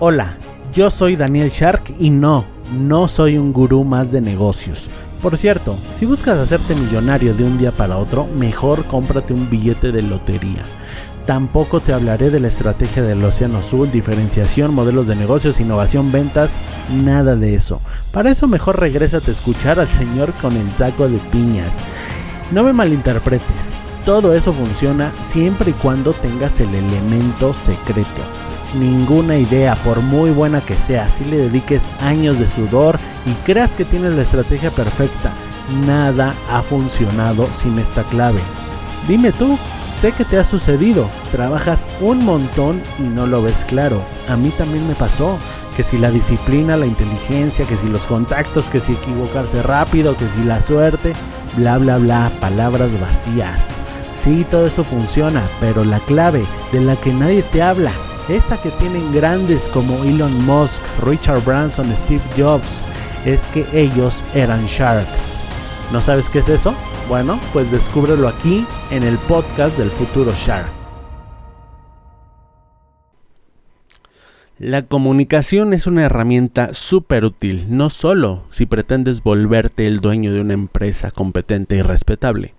Hola, yo soy Daniel Shark y no, no soy un gurú más de negocios. Por cierto, si buscas hacerte millonario de un día para otro, mejor cómprate un billete de lotería. Tampoco te hablaré de la estrategia del Océano Azul, diferenciación, modelos de negocios, innovación, ventas, nada de eso. Para eso mejor regrésate a escuchar al señor con el saco de piñas. No me malinterpretes, todo eso funciona siempre y cuando tengas el elemento secreto ninguna idea, por muy buena que sea, si le dediques años de sudor y creas que tienes la estrategia perfecta, nada ha funcionado sin esta clave. Dime tú, sé que te ha sucedido, trabajas un montón y no lo ves claro. A mí también me pasó, que si la disciplina, la inteligencia, que si los contactos, que si equivocarse rápido, que si la suerte, bla bla bla, palabras vacías. Sí, todo eso funciona, pero la clave de la que nadie te habla esa que tienen grandes como Elon Musk, Richard Branson, Steve Jobs, es que ellos eran sharks. ¿No sabes qué es eso? Bueno, pues descúbrelo aquí en el podcast del futuro Shark. La comunicación es una herramienta súper útil, no solo si pretendes volverte el dueño de una empresa competente y respetable,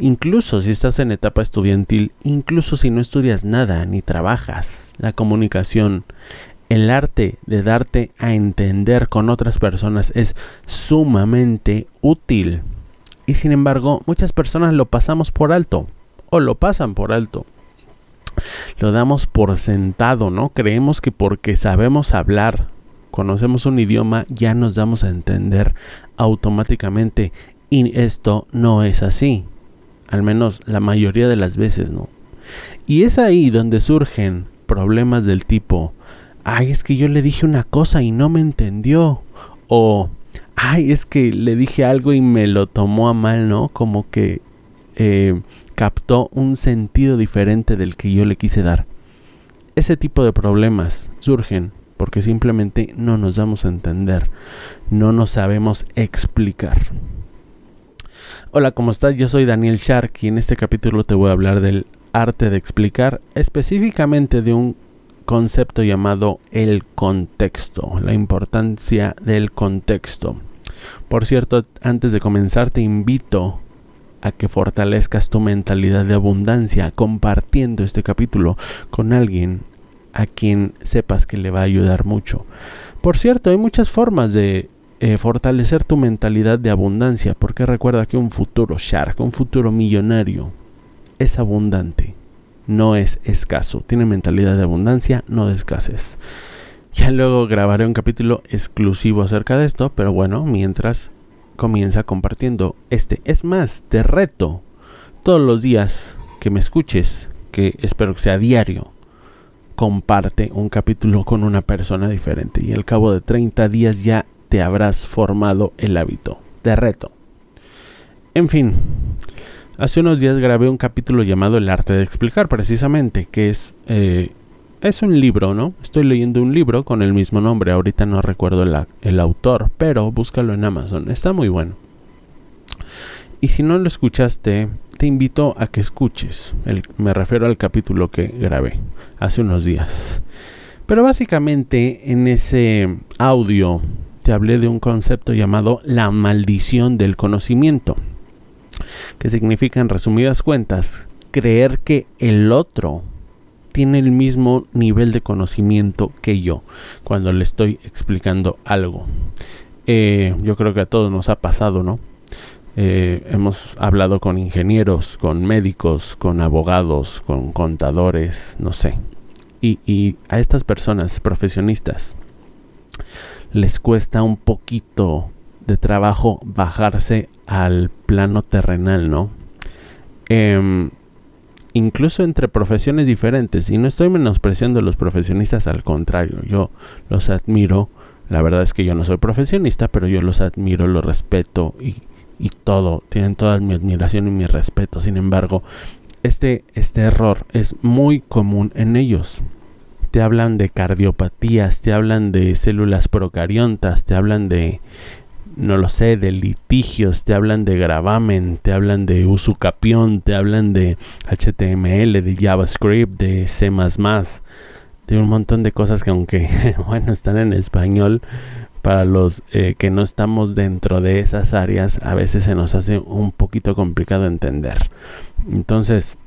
incluso si estás en etapa estudiantil, incluso si no estudias nada ni trabajas. La comunicación, el arte de darte a entender con otras personas es sumamente útil. Y sin embargo, muchas personas lo pasamos por alto o lo pasan por alto lo damos por sentado, ¿no? Creemos que porque sabemos hablar, conocemos un idioma, ya nos damos a entender automáticamente. Y esto no es así. Al menos la mayoría de las veces, ¿no? Y es ahí donde surgen problemas del tipo, ay, es que yo le dije una cosa y no me entendió. O, ay, es que le dije algo y me lo tomó a mal, ¿no? Como que eh, captó un sentido diferente del que yo le quise dar. Ese tipo de problemas surgen porque simplemente no nos damos a entender, no nos sabemos explicar. Hola, ¿cómo estás? Yo soy Daniel Shark y en este capítulo te voy a hablar del arte de explicar, específicamente de un concepto llamado el contexto, la importancia del contexto. Por cierto, antes de comenzar te invito a que fortalezcas tu mentalidad de abundancia compartiendo este capítulo con alguien a quien sepas que le va a ayudar mucho. Por cierto, hay muchas formas de eh, fortalecer tu mentalidad de abundancia, porque recuerda que un futuro shark, un futuro millonario, es abundante, no es escaso. Tiene mentalidad de abundancia, no de escasez. Ya luego grabaré un capítulo exclusivo acerca de esto, pero bueno, mientras comienza compartiendo este. Es más, te reto todos los días que me escuches, que espero que sea diario, comparte un capítulo con una persona diferente y al cabo de 30 días ya te habrás formado el hábito. Te reto. En fin, hace unos días grabé un capítulo llamado El arte de explicar, precisamente, que es eh, es un libro, ¿no? Estoy leyendo un libro con el mismo nombre. Ahorita no recuerdo el autor, pero búscalo en Amazon. Está muy bueno. Y si no lo escuchaste, te invito a que escuches. me refiero al capítulo que grabé hace unos días. Pero básicamente en ese audio te hablé de un concepto llamado la maldición del conocimiento. Que significa en resumidas cuentas creer que el otro tiene el mismo nivel de conocimiento que yo cuando le estoy explicando algo. Eh, yo creo que a todos nos ha pasado, ¿no? Eh, hemos hablado con ingenieros, con médicos, con abogados, con contadores, no sé. Y, y a estas personas profesionistas les cuesta un poquito de trabajo bajarse al plano terrenal, ¿no? Eh, incluso entre profesiones diferentes. Y no estoy menospreciando a los profesionistas, al contrario, yo los admiro. La verdad es que yo no soy profesionista, pero yo los admiro, los respeto y, y todo. Tienen toda mi admiración y mi respeto. Sin embargo, este, este error es muy común en ellos. Te hablan de cardiopatías, te hablan de células procariontas, te hablan de no lo sé, de litigios, te hablan de gravamen, te hablan de usucapión, te hablan de HTML, de JavaScript, de C++, de un montón de cosas que aunque, bueno, están en español, para los eh, que no estamos dentro de esas áreas, a veces se nos hace un poquito complicado entender. Entonces,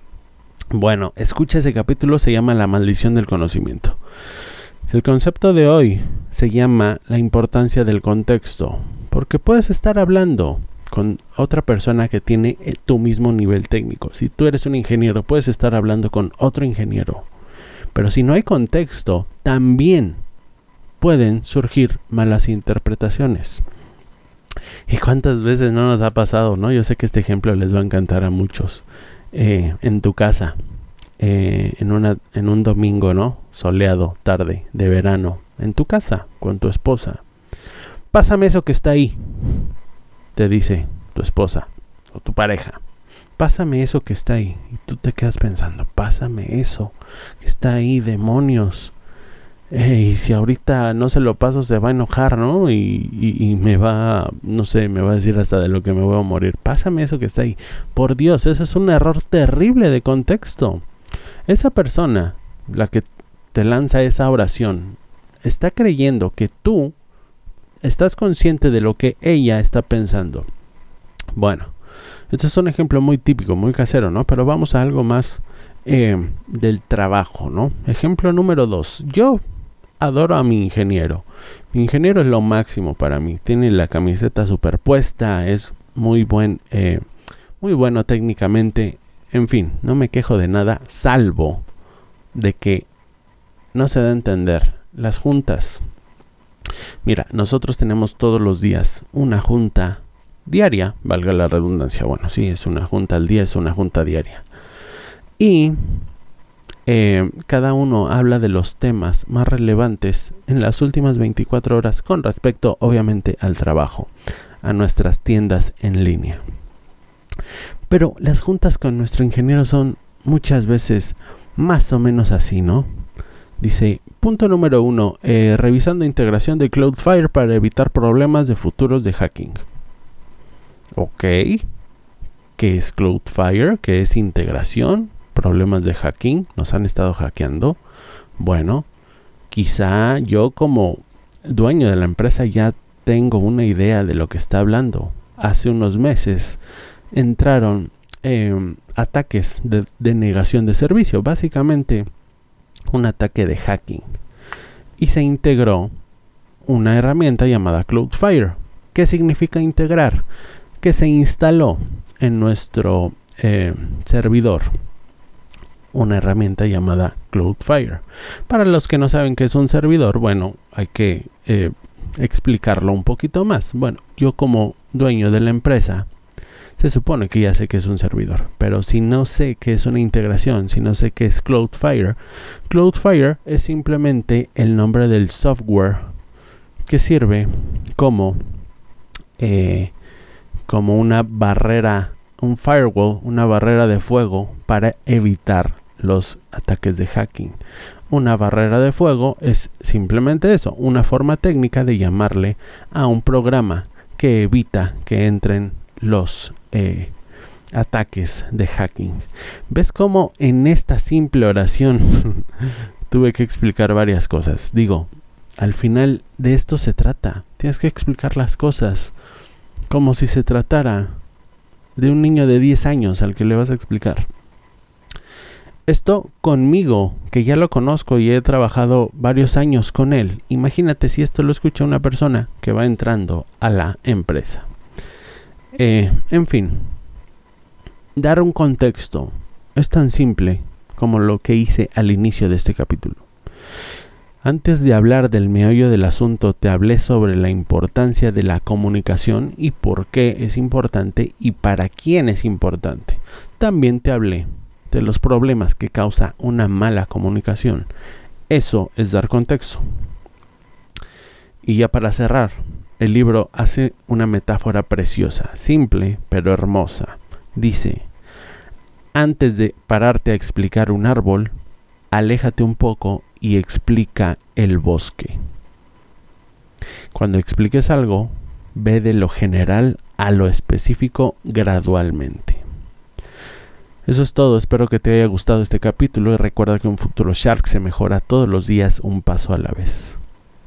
bueno, escucha ese capítulo, se llama La maldición del conocimiento. El concepto de hoy se llama la importancia del contexto, porque puedes estar hablando con otra persona que tiene tu mismo nivel técnico. Si tú eres un ingeniero, puedes estar hablando con otro ingeniero. Pero si no hay contexto, también pueden surgir malas interpretaciones. ¿Y cuántas veces no nos ha pasado, no? Yo sé que este ejemplo les va a encantar a muchos. Eh, en tu casa, eh, en, una, en un domingo, ¿no? Soleado, tarde, de verano, en tu casa, con tu esposa. Pásame eso que está ahí, te dice tu esposa o tu pareja. Pásame eso que está ahí. Y tú te quedas pensando, pásame eso que está ahí, demonios y si ahorita no se lo paso se va a enojar, ¿no? Y, y, me va, no sé, me va a decir hasta de lo que me voy a morir. Pásame eso que está ahí. Por Dios, eso es un error terrible de contexto. Esa persona, la que te lanza esa oración, está creyendo que tú estás consciente de lo que ella está pensando. Bueno, este es un ejemplo muy típico, muy casero, ¿no? Pero vamos a algo más eh, del trabajo, ¿no? Ejemplo número dos. Yo adoro a mi ingeniero. Mi ingeniero es lo máximo para mí. Tiene la camiseta superpuesta, es muy buen, eh, muy bueno técnicamente. En fin, no me quejo de nada, salvo de que no se da a entender las juntas. Mira, nosotros tenemos todos los días una junta diaria, valga la redundancia. Bueno, sí, es una junta al día, es una junta diaria. Y eh, cada uno habla de los temas más relevantes en las últimas 24 horas con respecto obviamente al trabajo, a nuestras tiendas en línea. Pero las juntas con nuestro ingeniero son muchas veces más o menos así, ¿no? Dice, punto número uno, eh, revisando integración de Cloudflare para evitar problemas de futuros de hacking. Ok, ¿qué es Cloudflare? ¿Qué es integración? problemas de hacking, nos han estado hackeando. Bueno, quizá yo como dueño de la empresa ya tengo una idea de lo que está hablando. Hace unos meses entraron em, ataques de, de negación de servicio, básicamente un ataque de hacking. Y se integró una herramienta llamada Cloudflare. ¿Qué significa integrar? Que se instaló en nuestro eh, servidor una herramienta llamada Cloudflare. Para los que no saben qué es un servidor, bueno, hay que eh, explicarlo un poquito más. Bueno, yo como dueño de la empresa, se supone que ya sé que es un servidor, pero si no sé qué es una integración, si no sé qué es Cloudflare, Cloudflare es simplemente el nombre del software que sirve como, eh, como una barrera, un firewall, una barrera de fuego para evitar los ataques de hacking. Una barrera de fuego es simplemente eso, una forma técnica de llamarle a un programa que evita que entren los eh, ataques de hacking. ¿Ves cómo en esta simple oración tuve que explicar varias cosas? Digo, al final de esto se trata. Tienes que explicar las cosas como si se tratara de un niño de 10 años al que le vas a explicar. Esto conmigo, que ya lo conozco y he trabajado varios años con él. Imagínate si esto lo escucha una persona que va entrando a la empresa. Eh, en fin, dar un contexto es tan simple como lo que hice al inicio de este capítulo. Antes de hablar del meollo del asunto, te hablé sobre la importancia de la comunicación y por qué es importante y para quién es importante. También te hablé de los problemas que causa una mala comunicación. Eso es dar contexto. Y ya para cerrar, el libro hace una metáfora preciosa, simple pero hermosa. Dice, antes de pararte a explicar un árbol, aléjate un poco y explica el bosque. Cuando expliques algo, ve de lo general a lo específico gradualmente. Eso es todo, espero que te haya gustado este capítulo y recuerda que un futuro Shark se mejora todos los días un paso a la vez.